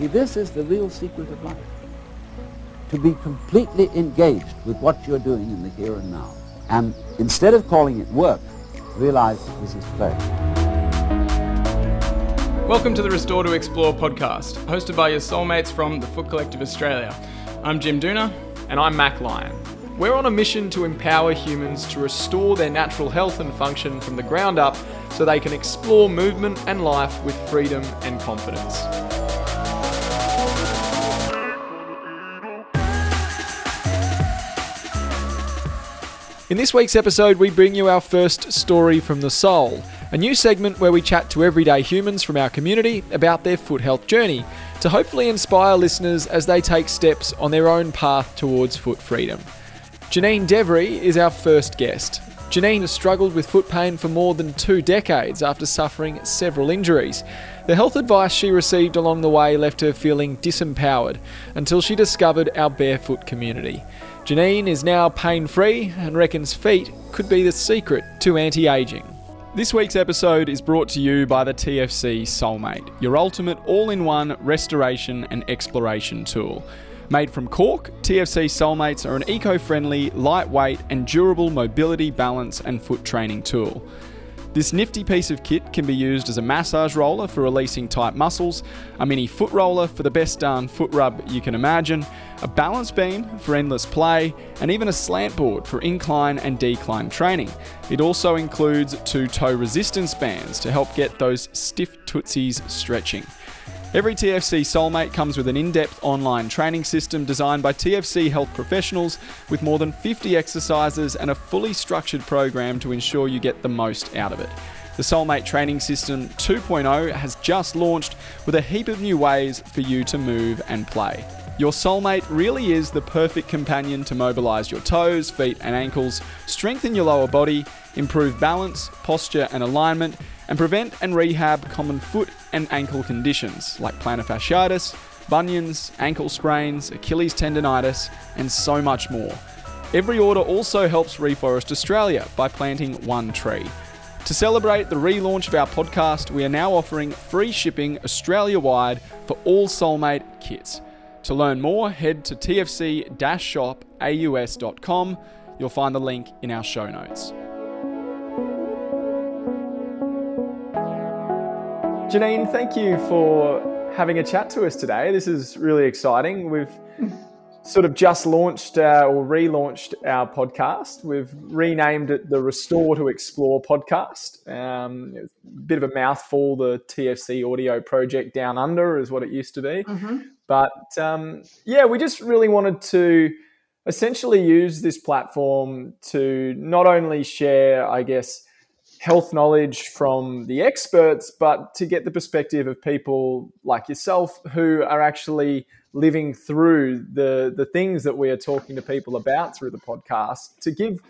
See, this is the real secret of life. To be completely engaged with what you're doing in the here and now. And instead of calling it work, realize this is play. Welcome to the Restore to Explore podcast, hosted by your soulmates from the Foot Collective Australia. I'm Jim Dooner. And I'm Mac Lyon. We're on a mission to empower humans to restore their natural health and function from the ground up so they can explore movement and life with freedom and confidence. In this week's episode, we bring you our first story from the sole, a new segment where we chat to everyday humans from our community about their foot health journey to hopefully inspire listeners as they take steps on their own path towards foot freedom. Jannine Devery is our first guest. Jannine has struggled with foot pain for more than two decades after suffering several injuries. The health advice she received along the way left her feeling disempowered until she discovered our barefoot community. Jannine is now pain free and reckons feet could be the secret to anti aging. This week's episode is brought to you by the TFC Soulmate, your ultimate all in one restoration and exploration tool. Made from cork, TFC Soulmates are an eco friendly, lightweight, and durable mobility, balance, and foot training tool. This nifty piece of kit can be used as a massage roller for releasing tight muscles, a mini foot roller for the best darn foot rub you can imagine, a balance beam for endless play, and even a slant board for incline and decline training. It also includes two toe resistance bands to help get those stiff tootsies stretching. Every TFC Soulmate comes with an in depth online training system designed by TFC health professionals with more than 50 exercises and a fully structured program to ensure you get the most out of it. The Soulmate Training System 2.0 has just launched with a heap of new ways for you to move and play. Your soulmate really is the perfect companion to mobilize your toes, feet, and ankles, strengthen your lower body, improve balance, posture, and alignment, and prevent and rehab common foot and ankle conditions like plantar fasciitis, bunions, ankle sprains, Achilles tendonitis, and so much more. Every order also helps Reforest Australia by planting one tree. To celebrate the relaunch of our podcast, we are now offering free shipping Australia wide for all Soulmate kits. To learn more, head to tfc shopaus.com. You'll find the link in our show notes. Jannine, thank you for having a chat to us today. This is really exciting. We've sort of just launched uh, or relaunched our podcast. We've renamed it the Restore to Explore podcast. Um, a bit of a mouthful, the TFC Audio Project Down Under is what it used to be. Mm-hmm. But um, yeah, we just really wanted to essentially use this platform to not only share, I guess, health knowledge from the experts, but to get the perspective of people like yourself who are actually living through the the things that we are talking to people about through the podcast to give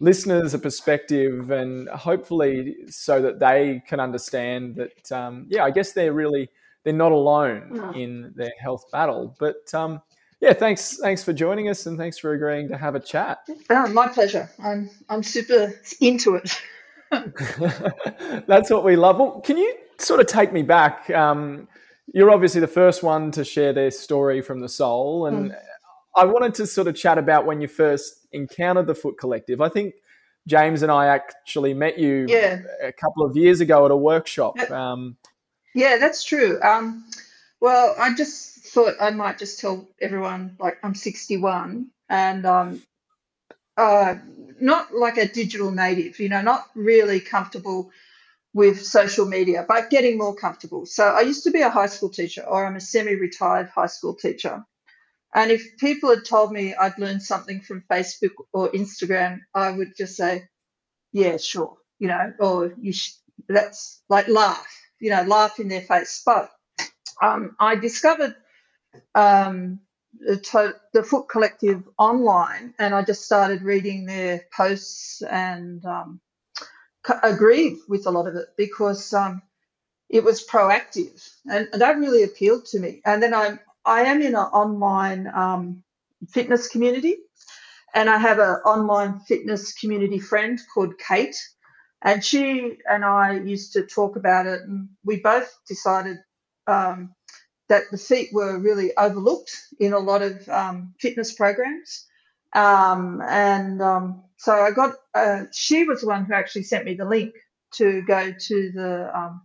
listeners a perspective and hopefully so that they can understand that um, yeah i guess they're really they're not alone in their health battle. But um, yeah thanks thanks for joining us and thanks for agreeing to have a chat. Oh, my pleasure. I'm i'm super into it That's what we love. Well, can you sort of take me back? Um, you're obviously the first one to share their story from the sole, and mm. I wanted to sort of chat about when you first encountered the Foot Collective. I think James and I actually met you yeah. a couple of years ago at a workshop. Um, yeah, that's true. Um, well, I just thought I might just tell everyone like I'm 61 and um, uh, not like a digital native, you know, not really comfortable with social media, but getting more comfortable. So I used to be a high school teacher, or I'm a semi retired high school teacher. And if people had told me I'd learned something from Facebook or Instagram, I would just say, yeah, sure, you know, or you sh- that's like laugh, you know, laugh in their face. But um, I discovered um, the, the Foot Collective online, and I just started reading their posts and um, agreed with a lot of it because um, it was proactive, and, and, that really appealed to me. And then I'm I am in an online um, fitness community, and I have an online fitness community friend called Kate, and she and I used to talk about it, and we both decided um, that the feet were really overlooked in a lot of um, fitness programs. Um, and um, so I got, uh, she was the one who actually sent me the link to go to the um,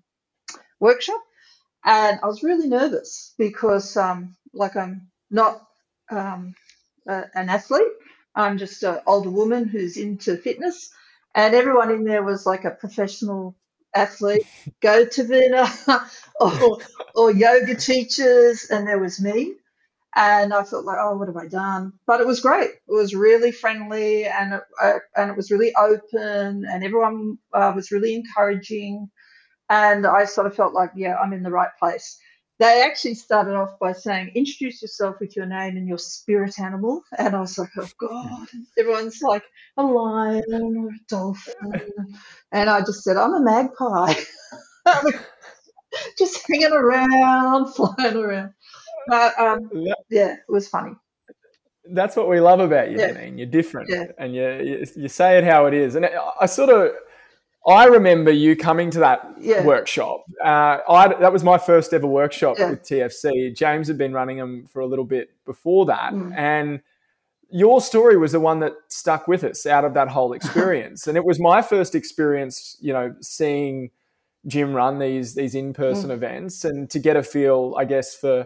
workshop. And I was really nervous because, um, like, I'm not um, a, an athlete, I'm just an older woman who's into fitness. And everyone in there was like a professional athlete, go to Vina, or, or yoga teachers, and there was me. And I felt like, oh, what have I done? But it was great. It was really friendly, and it, uh, and it was really open, and everyone uh, was really encouraging. And I sort of felt like, yeah, I'm in the right place. They actually started off by saying, introduce yourself with your name and your spirit animal. And I was like, oh, God. Everyone's like, a lion or a dolphin. And I just said, I'm a magpie. just hanging around, flying around. But um, yeah, it was funny. That's what we love about you, yeah. Jannine. You're different, yeah. and you, you, you say it how it is. And I sort of I remember you coming to that yeah. workshop. Uh, I, that was my first ever workshop yeah. with TFC. James had been running them for a little bit before that, mm. and your story was the one that stuck with us out of that whole experience. and it was my first experience, you know, seeing Jim run these these in person mm. events, and to get a feel, I guess, for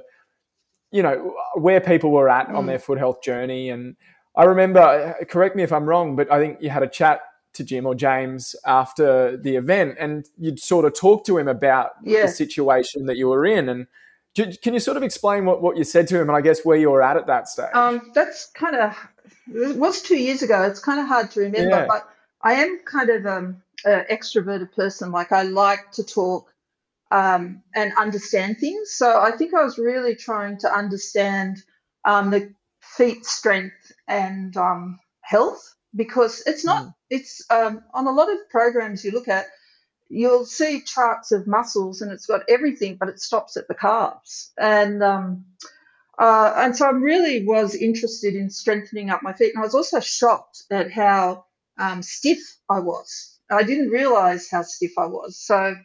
you know where people were at mm. on their foot health journey. And I remember, correct me if I'm wrong, but I think you had a chat to Jim or James after the event, and you'd sort of talk to him about yeah. the situation that you were in. And can you sort of explain what, what you said to him, and I guess where you were at at that stage? Um, that's kind of it was two years ago. It's kind of hard to remember, yeah. but I am kind of um, an extroverted person. Like I like to talk um, and understand things. So I think I was really trying to understand um, the feet strength and um, health because it's not mm. It's um, on a lot of programs you look at you'll see charts of muscles and it's got everything but it stops at the calves. And um, uh, and so I really was interested in strengthening up my feet. And I was also shocked at how um, stiff I was. I didn't realize how stiff I was. So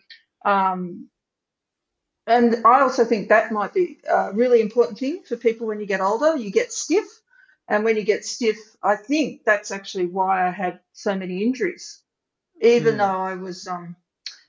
um, and I also think that might be a really important thing for people when you get older. You get stiff and when you get stiff, I think that's actually why I had so many injuries, even mm. though I was um,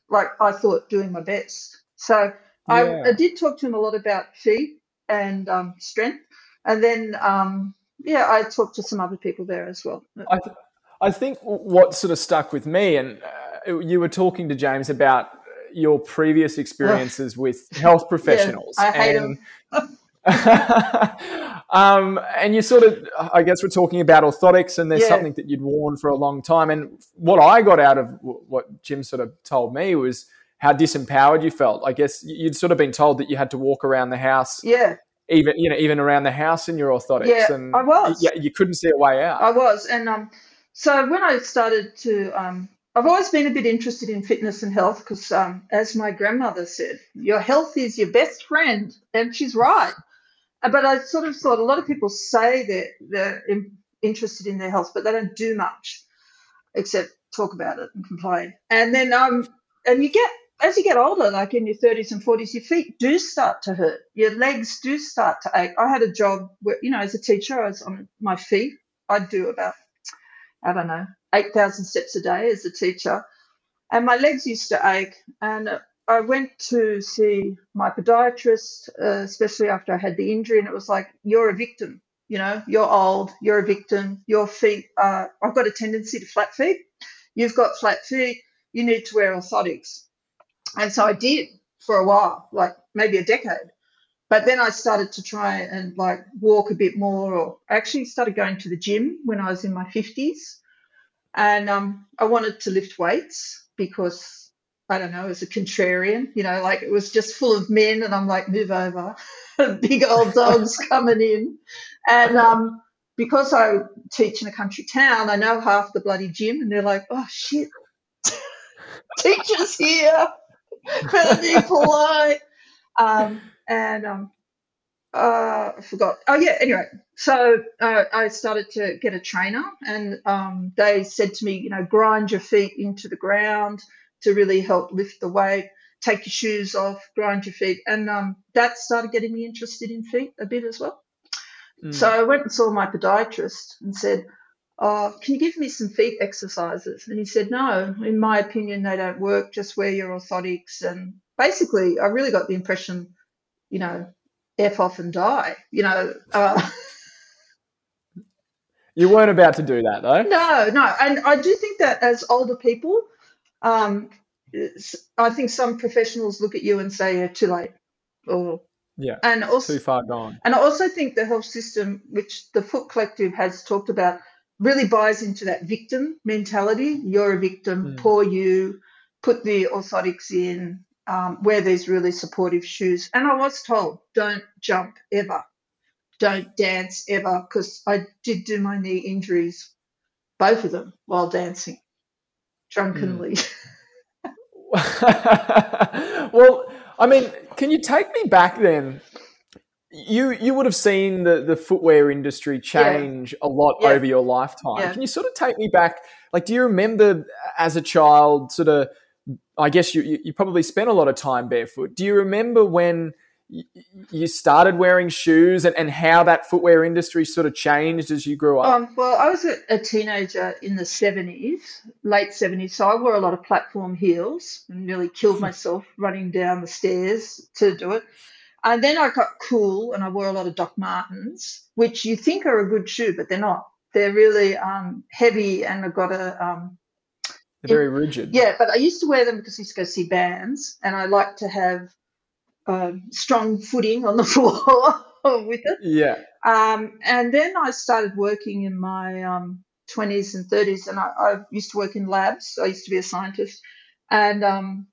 like I thought doing my best. So yeah. I, I, did talk to him a lot about feet and um, strength, and then um, yeah, I talked to some other people there as well. I, th- I think what sort of stuck with me, and uh, you were talking to James about your previous experiences with health professionals. Yeah, I hate and, them. um, and you sort of, I guess, we're talking about orthotics, and there's yeah. something that you'd worn for a long time. And what I got out of what Jim sort of told me was how disempowered you felt. I guess you'd sort of been told that you had to walk around the house. Yeah. Even you know, even around the house in your orthotics. Yeah, and I was. Yeah, you couldn't see a way out. I was, and um, so when I started to um, I've always been a bit interested in fitness and health because, um, as my grandmother said, your health is your best friend, and she's right. Uh, but I sort of thought a lot of people say they're interested in their health, but they don't do much except talk about it and complain. And then, um, and you get as you get older, like in your 30s and 40s, your feet do start to hurt. Your legs do start to ache. I had a job where, you know, as a teacher, I was on my feet. I'd do about, I don't know, 8,000 steps a day as a teacher. And my legs used to ache. And I went to see my podiatrist, uh, especially after I had the injury, and it was like, you're a victim. You know, you're old, you're a victim, your feet are, I've got a tendency to flat feet. You've got flat feet, you need to wear orthotics. And so I did for a while, like maybe a decade. But then I started to try and like walk a bit more, or I actually started going to the gym when I was in my 50s. And um, I wanted to lift weights because I don't know, as a contrarian, you know, like it was just full of men, and I'm like, move over, big old dogs coming in, and um, because I teach in a country town, I know half the bloody gym, and they're like, oh shit, teachers here, better be polite, um, and um, uh, I forgot. Oh yeah. Anyway, so uh, I started to get a trainer, and um, they said to me, you know, grind your feet into the ground to really help lift the weight. take your shoes off, grind your feet, and um, that started getting me interested in feet a bit as well. Mm. So I went and saw my podiatrist and said, oh, "Can you give me some feet exercises?" And he said, "No, in my opinion, they don't work. Just wear your orthotics." And basically, I really got the impression, you know, f off and die. You know. Uh, You weren't about to do that though. No, no, and I do think that as older people, um, I think some professionals look at you and say you're too late, or Yeah. and also Too far gone. and I also think the health system, which the Foot Collective has talked about, really buys into that victim mentality. You're a victim, Mm. poor you. Put the orthotics in. Um, wear these really supportive shoes. And I was told, don't jump ever, don't dance ever, because I did do my knee injuries, both of them, while dancing drunkenly. Mm. well, I mean, can you take me back then? You you would have seen the, the footwear industry change a lot Yeah. over your lifetime. Yeah. Can you sort of take me back? Like, do you remember as a child, sort of? I guess you you probably spent a lot of time barefoot. Do you remember when you started wearing shoes and, and how that footwear industry sort of changed as you grew up? Um, well, I was a, a teenager in the 70s, late 70s, so I wore a lot of platform heels and nearly killed myself running down the stairs to do it. And then I got cool and I wore a lot of Doc Martens, which you think are a good shoe, but they're not. They're really um, heavy and they've got a, um, They're very rigid. yeah, but I used to wear them because I used to go see bands and I like to have um, strong footing on the floor with it. Yeah. Um, and then I started working in my um, 20s and 30s, and I, I used to work in labs. I used to be a scientist, and um,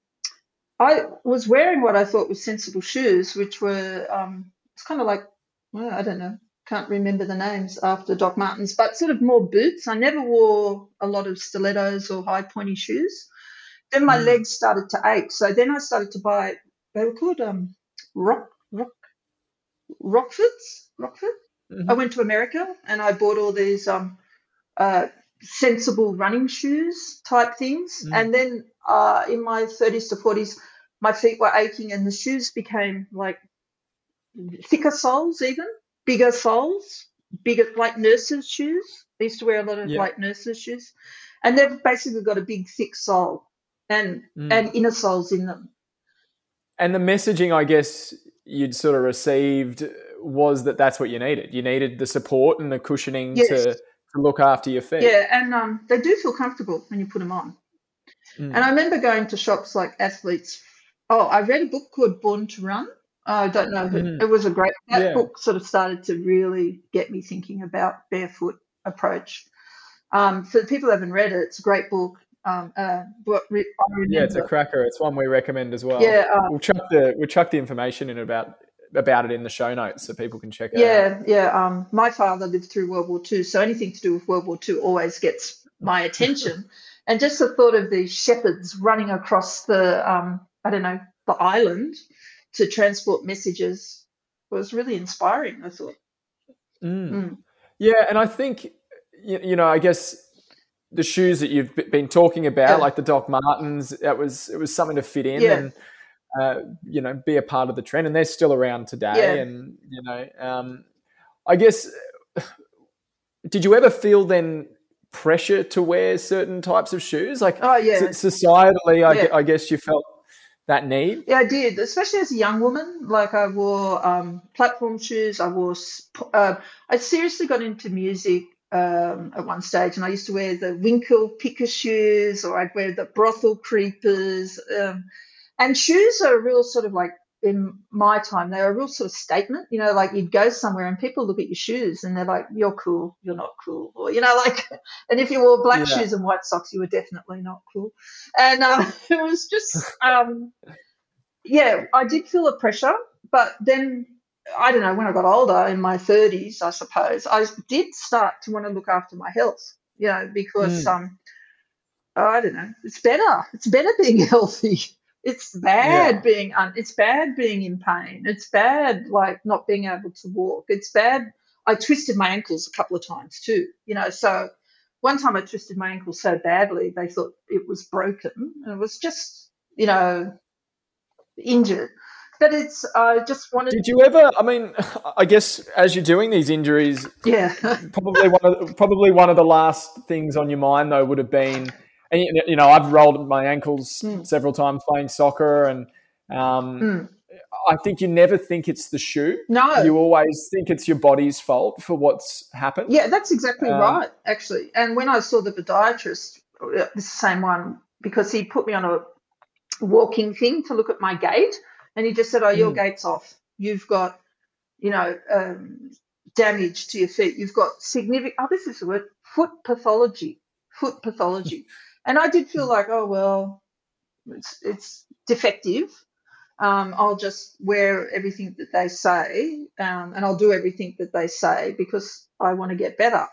I was wearing what I thought was sensible shoes, which were um, it's kind of like well, I don't know, can't remember the names after Doc Martens, but sort of more boots. I never wore a lot of stilettos or high pointy shoes. Then my Mm. legs started to ache, so then I started to buy. They were called um, rock rock Rockfords. Rockford. Mhm. I went to America and I bought all these um, uh, sensible running shoes type things. Mm. And then uh, in my 30s to 40s, my feet were aching and the shoes became like thicker soles, even bigger soles, bigger like nurses' shoes. I used to wear a lot of Yeah. like nurses' shoes, and they've basically got a big thick sole and Mm. and inner soles in them. And the messaging, I guess, you'd sort of received was that that's what you needed. You needed the support and the cushioning Yes. to, to look after your feet. Yeah, and um, they do feel comfortable when you put them on. Mm. And I remember going to shops like Athletes. Oh, I read a book called Born to Run. I don't know. Mhm. It was a great. That Yeah. book sort of started to really get me thinking about barefoot approach. Um, for the people who haven't read it, it's a great book. Um, uh, but re- yeah, it's a cracker. It's one we recommend as well. Yeah, um, we'll chuck the we'll chuck the information in about about it in the show notes so people can check it out. Yeah, yeah. Um, my father lived through World War II, so anything to do with World War II always gets my attention. and just the thought of these shepherds running across the, um, I don't know, the island to transport messages was really inspiring. I thought. Mm. Mm. Yeah, and I think you, you know, I guess the shoes that you've been talking about, Yeah. like the Doc Martens, that was it was something to fit in Yeah. and uh, you know be a part of the trend, and they're still around today. Yeah. And you know, um, I guess did you ever feel then pressure to wear certain types of shoes, like Oh yeah, societally? I guess you felt that need. yeah, I did. Especially as a young woman, like I wore um, platform shoes. I wore. Uh, I seriously got into music um, at one stage, and I used to wear the Winkle picker shoes, or I'd wear the brothel creepers. Um, and shoes are a real sort of like in my time, they were a real sort of statement. You know, like you'd go somewhere and people look at your shoes and they're like, "You're cool, you're not cool," or you know, like. And if you wore black Yeah. shoes and white socks, you were definitely not cool. And uh, it was just, um, yeah, I did feel the pressure, but then I don't know, when I got older in my 30s, I suppose, I did start to want to look after my health, you know, because, Mm. um, I don't know, it's better. It's better being healthy. It's bad Yeah. being un- it's bad being in pain. It's bad like not being able to walk. It's bad. I twisted my ankles a couple of times too, you know. So one time I twisted my ankle so badly they thought it was broken. And it was just, you know, injured. But it's I just wanted. Did you ever? I mean, I guess as you're doing these injuries, Yeah. probably one of the, probably one of the last things on your mind though would have been, and you you know, I've rolled my ankles Mm. several times playing soccer, and um, Mm. I think you never think it's the shoe. no. You always think it's your body's fault for what's happened. Yeah, that's exactly Um, right, actually. And when I saw the podiatrist, uh, the same one, because he put me on a walking thing to look at my gait, and he just said, "Oh, your Mm. gait's off. You've got, you know, um, damage to your feet. You've got significant. Oh, this is the word foot pathology. Foot pathology." and I did feel like, oh well, it's it's defective. Um, I'll just wear everything that they say, um, and I'll do everything that they say because I want to get better.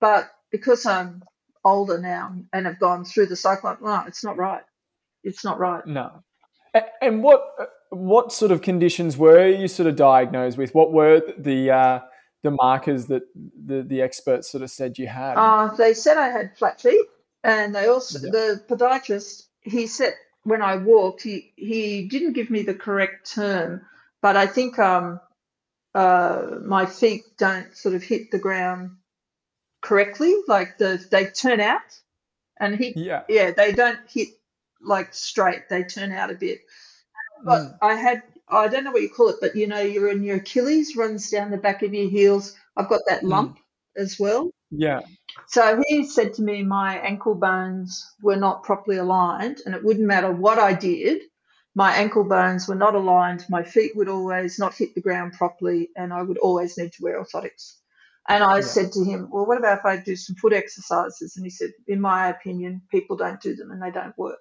But because I'm older now and have gone through the cycle, no, it's not right. It's not right. No. And what what sort of conditions were you sort of diagnosed with? What were the uh, the markers that the, the experts sort of said you had? Uh, they said I had flat feet, and they also Yeah. the podiatrist. He said when I walked, he he didn't give me the correct term, but I think um, uh, my feet don't sort of hit the ground correctly. Like the they turn out, and he yeah. yeah they don't hit like straight. They turn out a bit. But Mm. I had I don't know what you call it, but you know you're in your Achilles runs down the back of your heels. I've got that Mm. lump as well. Yeah. So he said to me my ankle bones were not properly aligned, and it wouldn't matter what I did. My ankle bones were not aligned. My feet would always not hit the ground properly, and I would always need to wear orthotics. And I Yeah. said to him, Well, what about if I do some foot exercises? And he said, In my opinion, people don't do them and they don't work.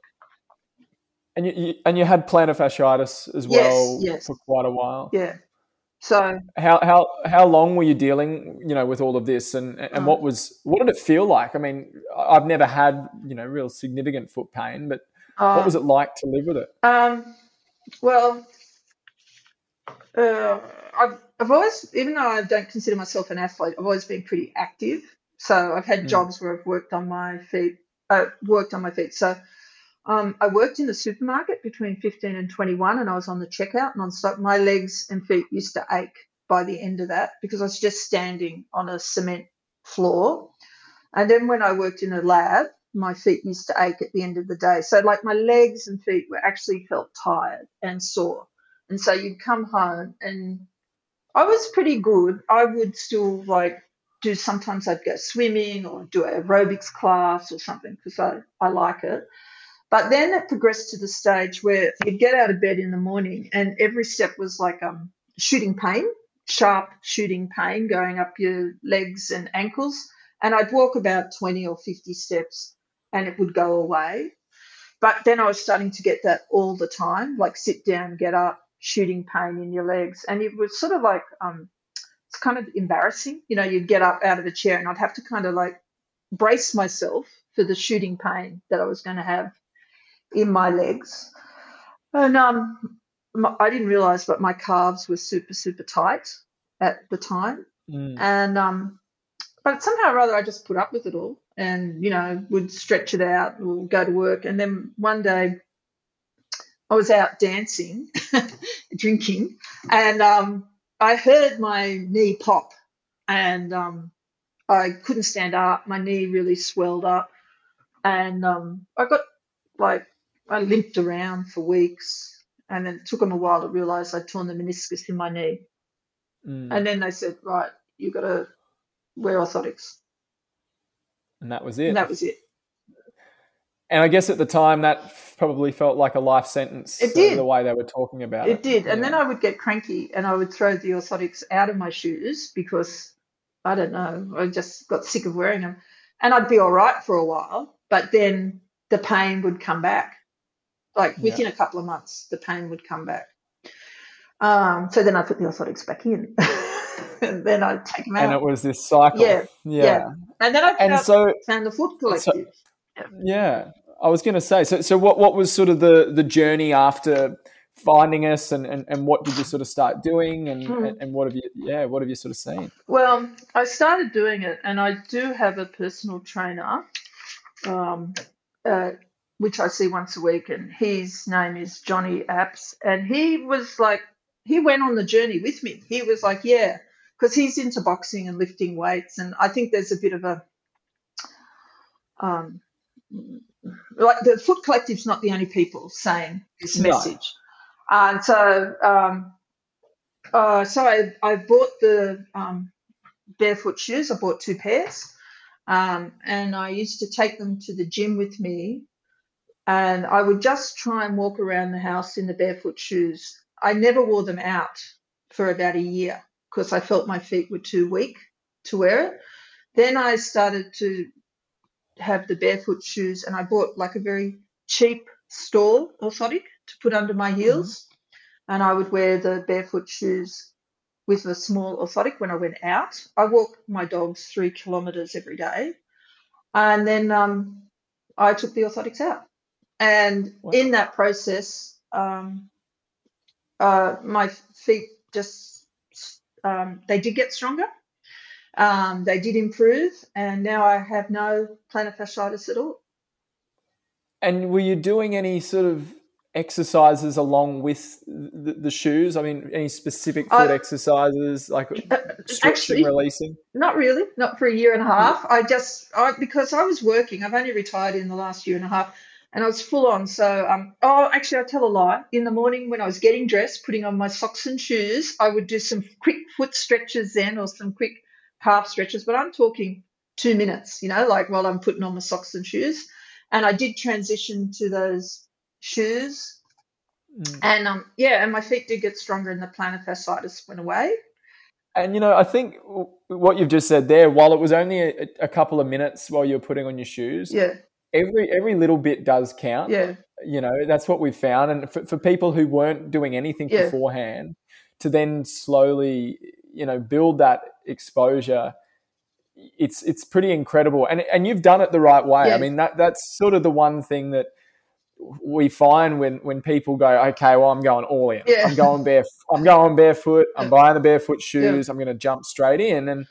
And you, you and you had plantar fasciitis as Yes, well yes. for quite a while. Yeah. So How how how long were you dealing, you know, with all of this, and and Um, what was what did it feel like? I mean, I've never had you know real significant foot pain, but uh, what was it like to live with it? Um, well, uh, I've, I've always, even though I don't consider myself an athlete, I've always been pretty active. So I've had Mm. jobs where I've worked on my feet, uh, worked on my feet. So um, I worked in the supermarket between 15 and 21, and I was on the checkout non-stop. My legs and feet used to ache by the end of that because I was just standing on a cement floor. And then when I worked in a lab, my feet used to ache at the end of the day. So like my legs and feet were actually felt tired and sore. And so you'd come home and I was pretty good. I would still like do sometimes I'd go swimming or do aerobics class or something because I, I like it. But then it progressed to the stage where you'd get out of bed in the morning and every step was like um shooting pain, sharp shooting pain going up your legs and ankles. And I'd walk about 20 or 50 steps and it would go away. But then I was starting to get that all the time, like sit down, get up, shooting pain in your legs. And it was sort of like, um, it's kind of embarrassing. You know, you'd get up out of the chair and I'd have to kind of like brace myself for the shooting pain that I was going to have in my legs. And um, my, I didn't realize, but my calves were super, super tight at the time Mm. and um, but somehow or other I just put up with it all, and you know would stretch it out or go to work, and then one day I was out dancing, drinking, and um, I heard my knee pop, and um, I couldn't stand up. My knee really swelled up, and um, I got like I limped around for weeks, and then it took them a while to realise I'd torn the meniscus in my knee. Mm. And then they said, right, you've got to wear orthotics. And that was it. And that was it. And I guess at the time that probably felt like a life sentence. It did. the way they were talking about it. It did. And Yeah. then I would get cranky and I would throw the orthotics out of my shoes because I don't know, I just got sick of wearing them. And I'd be all right for a while, but then the pain would come back. Like Yeah. within a couple of months, the pain would come back. Um, so then I put the orthotics back in. and then I'd take them out. and it was this cycle. Yeah, yeah. yeah. And then I And found, so, found the Foot Collective. yeah, I was going to say. So, so what? What was sort of the the journey after finding us, and and, and what did you sort of start doing, and, Hmm. and and what have you? Yeah, what have you sort of seen? Well, I started doing it, and I do have a personal trainer. Um, uh, which I see once a week, and his name is Johnny Apps, and he was like, he went on the journey with me. He was like, yeah, because he's into boxing and lifting weights, and I think there's a bit of a, um, like the Foot Collective's not the only people saying this No. message, and so, um, uh, so I I bought the um, barefoot shoes. I bought two pairs. Um, and I used to take them to the gym with me, and I would just try and walk around the house in the barefoot shoes. I never wore them out for about a year because I felt my feet were too weak to wear it. Then I started to have the barefoot shoes, and I bought like a very cheap store orthotic to put under my heels, and I would wear the barefoot shoes with a small orthotic when I went out. I walk my dogs three kilometres every day. And then um, I took the orthotics out. And Wow. in that process, um, uh, my feet just, um, they did get stronger. Um, they did improve. And now I have no plantar fasciitis at all. And were you doing any sort of exercises along with the, the shoes? I mean, any specific foot Uh, exercises like stretching, actually- releasing? Not really, not for a year and a half. I just I, because I was working. I've only retired in the last year and a half, and I was full on. So um oh actually I tell a lie. In the morning when I was getting dressed, putting on my socks and shoes, I would do some quick foot stretches then or some quick calf stretches. But I'm talking two minutes, you know, like while I'm putting on my socks and shoes. And I did transition to those shoes, Mm. and um yeah, and my feet did get stronger, and the plantar fasciitis went away. And you know, I think what you've just said there, while it was only a, a couple of minutes while you're putting on your shoes, Yeah, every every little bit does count. yeah, You know, that's what we've found. And for, for people who weren't doing anything Yeah. beforehand, to then slowly, you know, build that exposure, it's it's pretty incredible. And and you've done it the right way. Yeah. I mean, that that's sort of the one thing that we find when when people go, okay, well, I'm going all in. Yeah. I'm going bare. I'm going barefoot. I'm buying the barefoot shoes. I'm going to jump straight in. And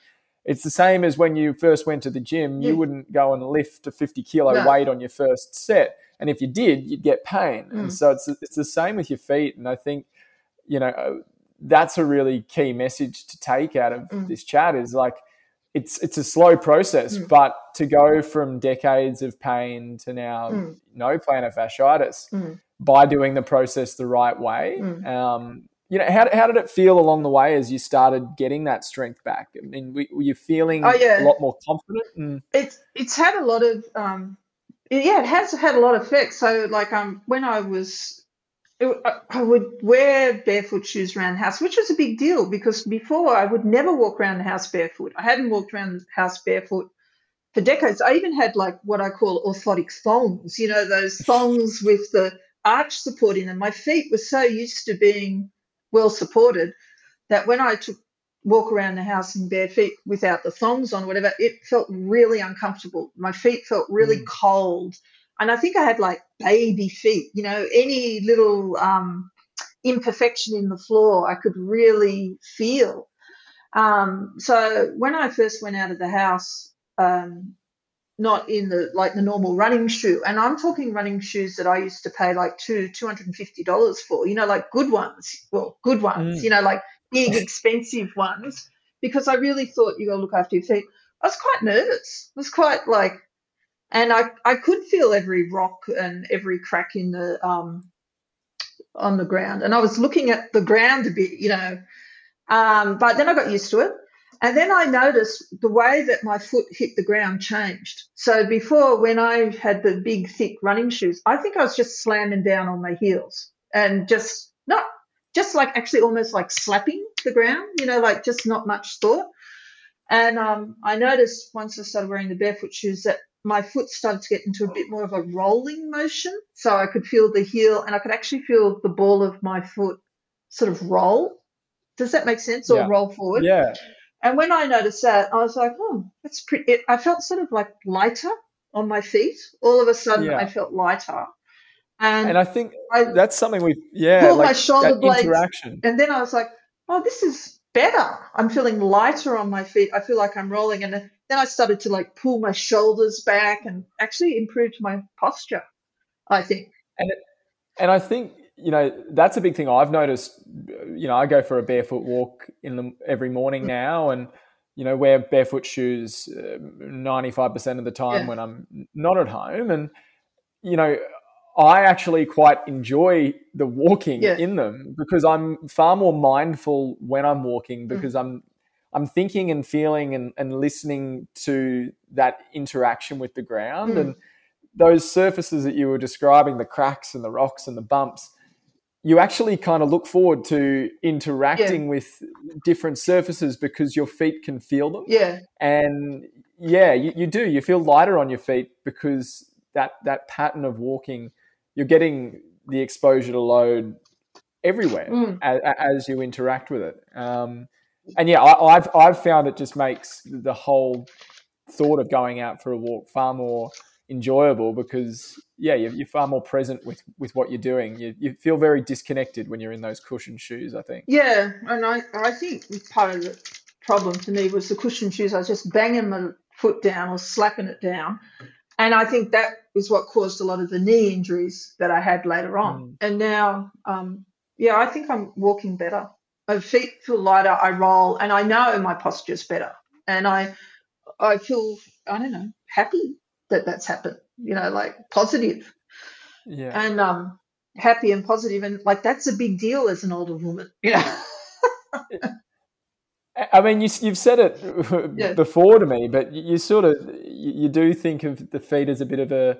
it's the same as when you first went to the gym. You wouldn't go and lift a 50 kilo No. weight on your first set. And if you did, you'd get pain. Mm. And so it's it's the same with your feet. And I think, you know, that's a really key message to take out of Mm. this chat is like it's it's a slow process, Mm. but to go from decades of pain to now Mm. no plantar fasciitis Mm. by doing the process the right way. Mm. Um, you know, how, how did it feel along the way as you started getting that strength back? I mean, were, were you feeling Oh, yeah. a lot more confident? And, it's it's had a lot of um yeah it has had a lot of effects so like um when i was it, I- i would wear barefoot shoes around the house which was a big deal because before i would never walk around the house barefoot i hadn't walked around the house barefoot for decades i even had like what i call orthotic thongs you know those thongs with the arch support in them my feet were so used to being well supported that when i took walk around the house in bare feet without the thongs on, whatever, it felt really uncomfortable. My feet felt really Mm. cold. And I think I had like baby feet, you know, any little um, imperfection in the floor I could really feel. Um, so when I first went out of the house, um, not in the like the normal running shoe, and I'm talking running shoes that I used to pay like two two hundred and fifty dollars for, you know, like good ones, well, good ones, Mm. you know, like big expensive ones, because I really thought you got to look after your feet. I was quite nervous. I was quite like, and I I could feel every rock and every crack in the um on the ground, and I was looking at the ground a bit, you know. Um, but then I got used to it. And then I noticed the way that my foot hit the ground changed. So before, when I had the big, thick running shoes, I think I was just slamming down on my heels and just not, just like actually almost like slapping the ground, you know, like just not much thought. And um, I noticed once I started wearing the barefoot shoes that my foot started to get into a bit more of a rolling motion. So I could feel the heel and I could actually feel the ball of my foot sort of roll. Does that make sense? Or Yeah. roll forward? yeah. And when I noticed that, I was like, oh, that's pretty. It, I felt sort of like lighter on my feet. All of a sudden, Yeah. I felt lighter. And, And I think I, that's something we, yeah, Pull my shoulder blades. interaction. and then I was like, oh, this is better. I'm feeling lighter on my feet. I feel like I'm rolling. And then I started to like pull my shoulders back and actually improved my posture. I think. And and I think you know that's a big thing I've noticed. You know, I go for a barefoot walk in the every morning mm. now, and you know wear barefoot shoes ninety five percent of the time yeah. when I'm not at home, and you know I actually quite enjoy the walking yeah. in them because I'm far more mindful when I'm walking mm. because mm. I'm I'm thinking and feeling and, and listening to that interaction with the ground mm. and those surfaces that you were describing, the cracks and the rocks and the bumps, you actually kind of look forward to interacting yeah. with different surfaces because your feet can feel them. Yeah. And yeah, you, you do. You feel lighter on your feet because that that pattern of walking you're getting the exposure to load everywhere mm. as, as, you interact with it. Um, and yeah, I, have I've found it just makes the whole thought of going out for a walk far more enjoyable because yeah, you're, you're far more present with with what you're doing. You, you feel very disconnected when you're in those cushion shoes. I think. Yeah, and I I think part of the problem for me was the cushion shoes. I was just banging my foot down or slapping it down, and I think that is what caused a lot of the knee injuries that I had later on. Mm. And now, um, yeah, I think I'm walking better. My feet feel lighter. I roll, and I know my posture's better. And I, I feel, I don't know, happy that that's happened. You know, like positive. Yeah. And um, happy and positive, and like that's a big deal as an older woman. You know. I mean, you, have said it yeah. before to me, but you, sort of you, do think of the feet as a bit of a,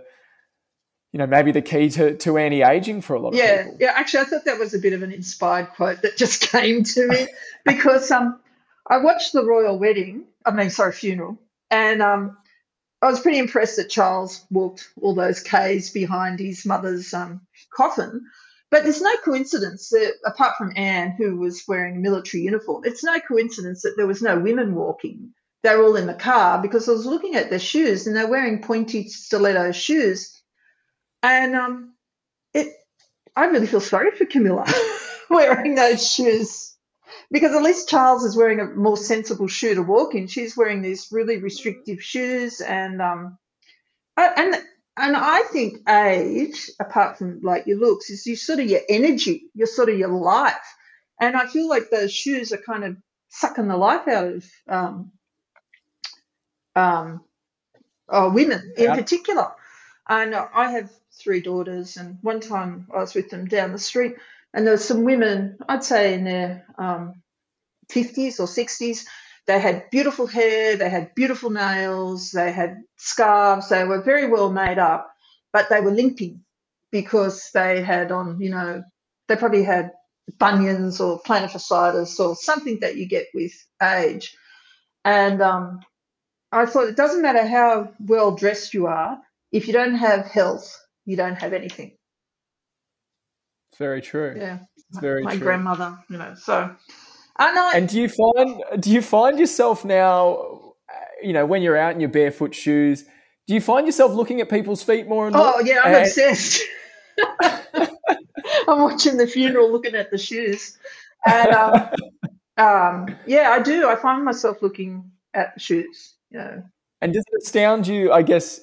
you know, maybe the key to, to anti aging for a lot of people yeah, people. Yeah, actually, I thought that was a bit of an inspired quote that just came to me because um, I watched the royal wedding. I mean, sorry, funeral, and um, I was pretty impressed that Charles walked all those k's behind his mother's um, coffin. But there's no coincidence that, apart from Anne, who was wearing a military uniform, it's no coincidence that there was no women walking. They were all in the car because I was looking at their shoes and they're wearing pointy stiletto shoes. And um, it, I really feel sorry for Camilla wearing those shoes because at least Charles is wearing a more sensible shoe to walk in. She's wearing these really restrictive shoes, and um, and and I think age, apart from like your looks, is you sort of your energy, your sort of your life. And I feel like those shoes are kind of sucking the life out of um, um, oh, women in yeah. particular. And I have three daughters, and one time I was with them down the street, and there were some women, I'd say in their um, 50s or 60s, they had beautiful hair, they had beautiful nails, they had scarves, they were very well made up, but they were limping because they had on, you know, they probably had bunions or plantar fasciitis or something that you get with age. And um, I thought it doesn't matter how well dressed you are, if you don't have health, you don't have anything. It's very true. Yeah. It's very my true. grandmother, you know, so and, I, and do you find do you find yourself now, you know, when you're out in your barefoot shoes, do you find yourself looking at people's feet more and more? Oh yeah, I'm and, obsessed. I'm watching the funeral, looking at the shoes, and um, um, yeah, I do. I find myself looking at the shoes. You know. And does it astound you? I guess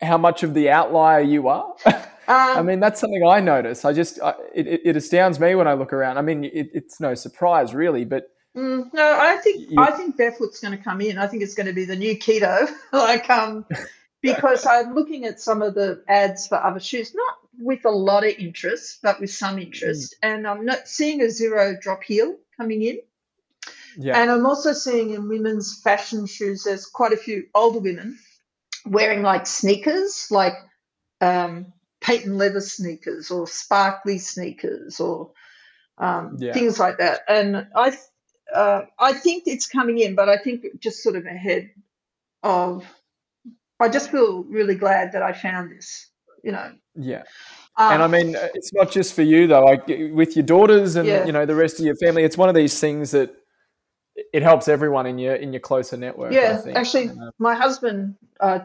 how much of the outlier you are. Um, I mean, that's something I notice. I just I, it, it, astounds me when I look around. I mean, it, it's no surprise really, but mm, no, I think you, I think barefoot's going to come in. I think it's going to be the new keto. like um, because I'm looking at some of the ads for other shoes, not with a lot of interest, but with some interest, mm. and I'm not seeing a zero drop heel coming in. Yeah. And I'm also seeing in women's fashion shoes, there's quite a few older women wearing like sneakers, like um, patent leather sneakers or sparkly sneakers or um, yeah. things like that. And I, uh, I think it's coming in, but I think just sort of ahead of. I just feel really glad that I found this. You know. Yeah. Um, and I mean, it's not just for you though. Like with your daughters and yeah. you know the rest of your family, it's one of these things that it helps everyone in your in your closer network. Yeah, actually, uh, my husband uh,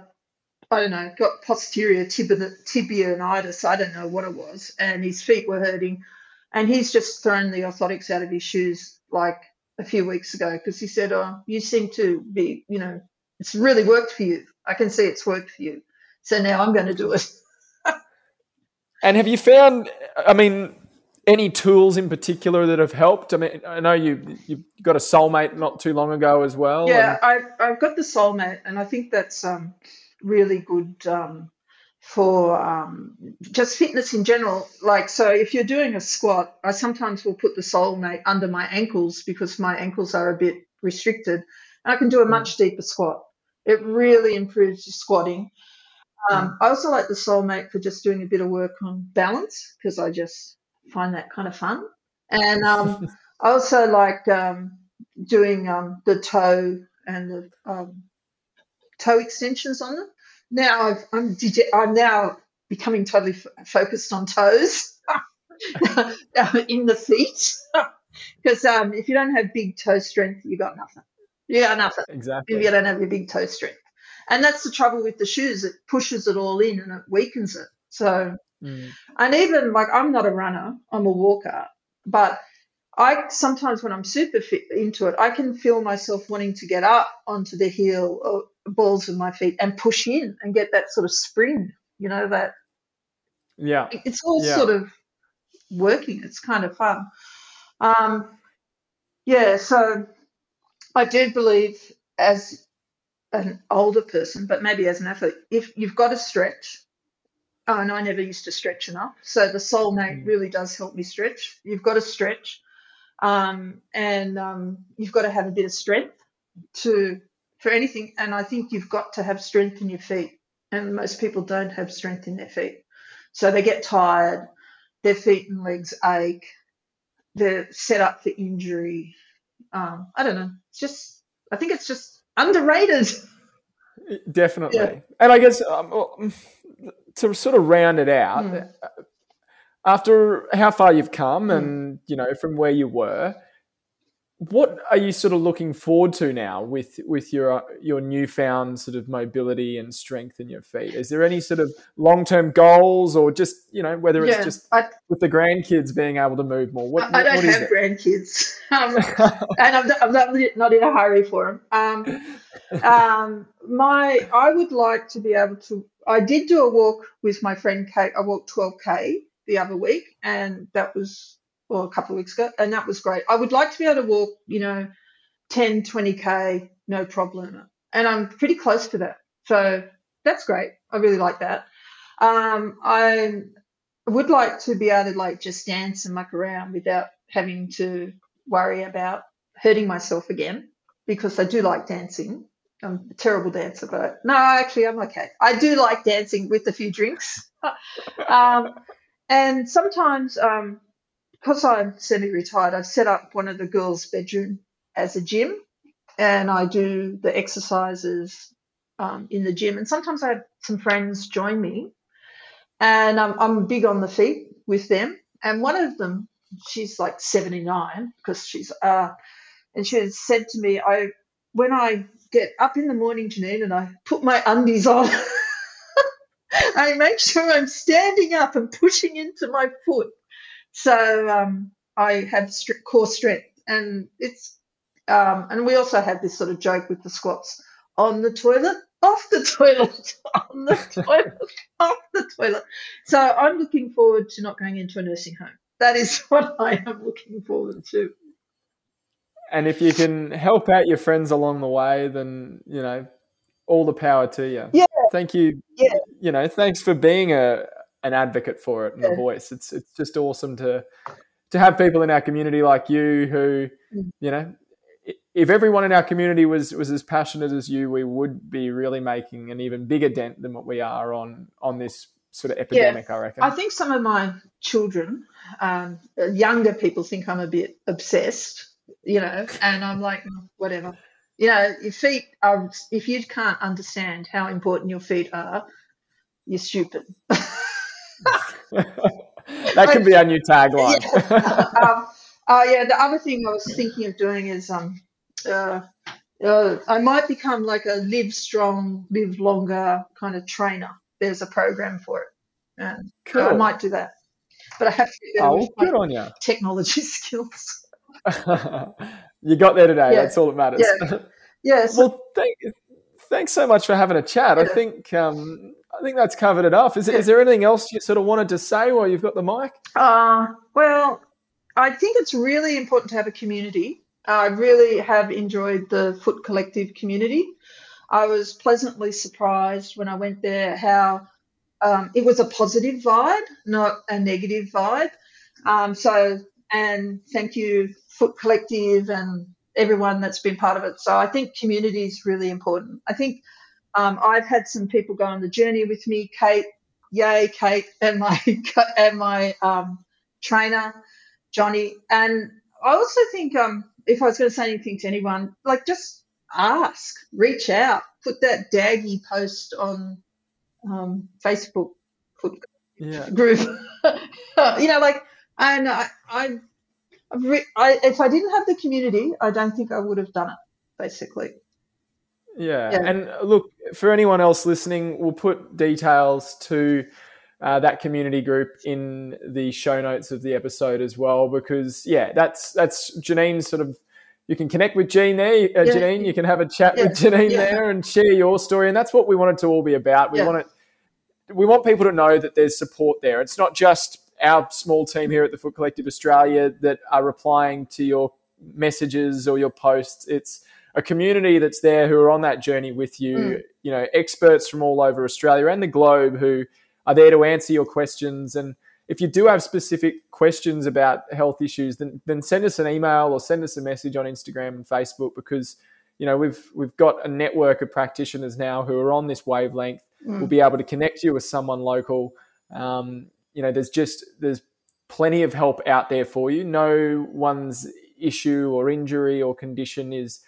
I don't know, got posterior tibia tibionitis. I don't know what it was, and his feet were hurting, and he's just thrown the orthotics out of his shoes like a few weeks ago because he said, "Oh, you seem to be, you know, it's really worked for you. I can see it's worked for you. So now I'm going to do it." And have you found? I mean, any tools in particular that have helped? I mean, I know you you got a soulmate not too long ago as well. Yeah, I've I've got the soulmate, and I think that's um, really good um, for um, just fitness in general. Like, so if you're doing a squat, I sometimes will put the soulmate under my ankles because my ankles are a bit restricted, and I can do a much deeper squat. It really improves your squatting. Um, I also like the soulmate for just doing a bit of work on balance because I just find that kind of fun. And um, I also like um, doing um, the toe and the um, toe extensions on them. Now I've, I'm digi- I'm now becoming totally f- focused on toes in the feet because um, if you don't have big toe strength, you got nothing. You got nothing exactly. if you don't have your big toe strength. And that's the trouble with the shoes; it pushes it all in and it weakens it. So Mm. and even like I'm not a runner, I'm a walker, but I sometimes when I'm super fit into it, I can feel myself wanting to get up onto the heel or balls of my feet and push in and get that sort of spring, you know, that Yeah. it's all Yeah. sort of working. It's kind of fun. Um, yeah, so I do believe as an older person, but maybe as an athlete, if you've got to stretch, oh, and I never used to stretch enough. So the soulmate really does help me stretch. You've got to stretch, um, and um, you've got to have a bit of strength to for anything. And I think you've got to have strength in your feet, and most people don't have strength in their feet, so they get tired. Their feet and legs ache. They're set up for injury. Um, I don't know. It's just I think it's just underrated. Definitely. Yeah. And I guess um, to sort of round it out, Mm. after how far you've come Mm. and, you know, from where you were, what are you sort of looking forward to now with with your your newfound sort of mobility and strength in your feet? Is there any sort of long term goals, or just you know whether it's yeah, just I, with the grandkids being able to move more? What, I, I don't have it? grandkids, um, and I'm not, I'm not, not in a hurry for them. Um, um, my, I would like to be able to. I did do a walk with my friend Kate. I walked 12k the other week, and that was well a couple of weeks ago, and that was great. I would like to be able to walk, you know, 10, 20k, no problem, and I'm pretty close to that. So that's great. I really like that. Um, I would like to be able to like just dance and muck around without having to worry about hurting myself again because I do like dancing. I'm a terrible dancer, but no, actually, I'm okay. I do like dancing with a few drinks. um, and sometimes, um, because I'm semi retired, I've set up one of the girls' bedroom as a gym and I do the exercises um, in the gym. And sometimes I have some friends join me and um, I'm big on the feet with them. And one of them, she's like 79 because she's, uh, and she has said to me, I, when I get up in the morning, Jannine, and I put my undies on, I make sure I'm standing up and pushing into my foot. So um, I have core strength, and it's um, and we also have this sort of joke with the squats on the toilet, off the toilet, on the toilet, off the toilet. So I'm looking forward to not going into a nursing home. That is what I am looking forward to. And if you can help out your friends along the way, then you know, all the power to you. Yeah. Thank you. Yeah. You know, thanks for being a an advocate for it and a voice. It's it's just awesome to to have people in our community like you who, Mm. you know, if everyone in our community was was as passionate as you, we would be really making an even bigger dent than what we are on on this sort of epidemic. I reckon. I think some of my children, um, younger people, think I'm a bit obsessed, you know, and I'm like, "Mm, whatever. You know, your feet are, if you can't understand how important your feet are, you're stupid. that could be our new tagline. um, uh, yeah, the other thing I was thinking of doing is um, uh, uh, I might become like a live strong, live longer kind of trainer. There's a program for it. And cool. I might do that. But I have to do oh, good on you. technology skills. you got there today. Yeah. That's all that matters. Yeah. Yes. well, thank, thanks so much for having a chat. I think um, I think that's covered enough. Is, is there anything else you sort of wanted to say while you've got the mic? Uh, well, I think it's really important to have a community. I really have enjoyed the Foot Collective community. I was pleasantly surprised when I went there how um, it was a positive vibe, not a negative vibe. Um, so, and thank you, Foot Collective, and everyone that's been part of it. So, I think community is really important. I think um, I've had some people go on the journey with me, Kate, yay, Kate, and my and my um, trainer, Johnny. And I also think um, if I was going to say anything to anyone, like just ask, reach out, put that daggy post on um, Facebook yeah. group. you know, like, and I, I, I, if I didn't have the community, I don't think I would have done it. Basically. Yeah. yeah. And look, for anyone else listening, we'll put details to uh, that community group in the show notes of the episode as well, because yeah, that's that's Jannine's sort of. You can connect with Jean there, uh, yeah. Jannine. You can have a chat yeah. with Jannine there and share your story, and that's what we wanted to all be about. We want it. We want people to know that there's support there. It's not just our small team here at the Foot Collective Australia that are replying to your messages or your posts. It's a community that's there who are on that journey with you. Mm. You know, experts from all over Australia and the globe who are there to answer your questions. And if you do have specific questions about health issues, then then send us an email or send us a message on Instagram and Facebook because you know we've we've got a network of practitioners now who are on this wavelength. Mm. We'll be able to connect you with someone local. Um, you know, there's just there's plenty of help out there for you. No one's issue or injury or condition is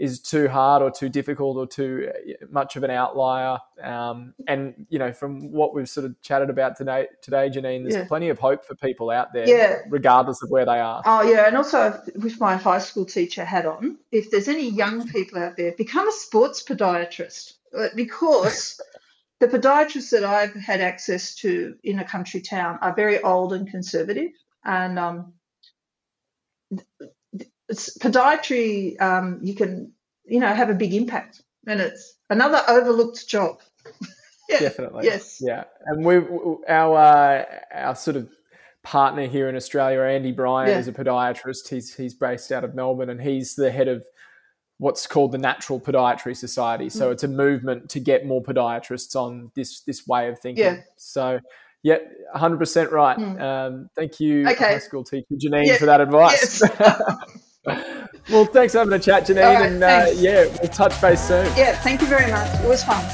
is too hard or too difficult or too uh, much of an outlier. Um, and you know, from what we've sort of chatted about today, today, Jannine, there's yeah. plenty of hope for people out there, yeah. regardless of where they are. Oh yeah, and also with my high school teacher hat on, if there's any young people out there, become a sports podiatrist uh, because. the podiatrists that I've had access to in a country town are very old and conservative, and um, podiatry, um, you can, you know, have a big impact, and it's another overlooked job. yeah. Definitely. Yes. Yeah, and we our uh, our sort of partner here in Australia, Andy Bryan, yeah. is a podiatrist. He's he's based out of Melbourne, and he's the head of what's called the Natural Podiatry Society. So mm. it's a movement to get more podiatrists on this this way of thinking. Yeah. So. Yeah, 100% right. Mm. Um, thank you, okay. high school teacher Jannine, yeah. for that advice. Yes. well, thanks for having a chat, Jannine, right, and uh, yeah, we'll touch base soon. Yeah, thank you very much. It was fun.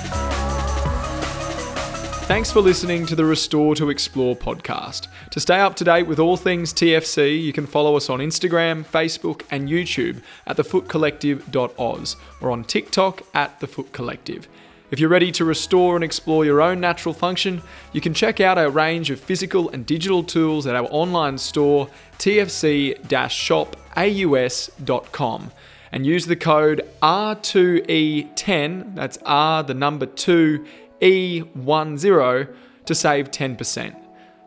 Thanks for listening to the Restore to Explore podcast. To stay up to date with all things TFC, you can follow us on Instagram, Facebook, and YouTube at thefootcollective.oz or on TikTok at thefootcollective. If you're ready to restore and explore your own natural function, you can check out our range of physical and digital tools at our online store, tfc-shopaus.com, and use the code R2E10, that's R the number 2, E10, to save 10%.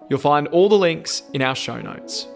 You'll find all the links in our show notes.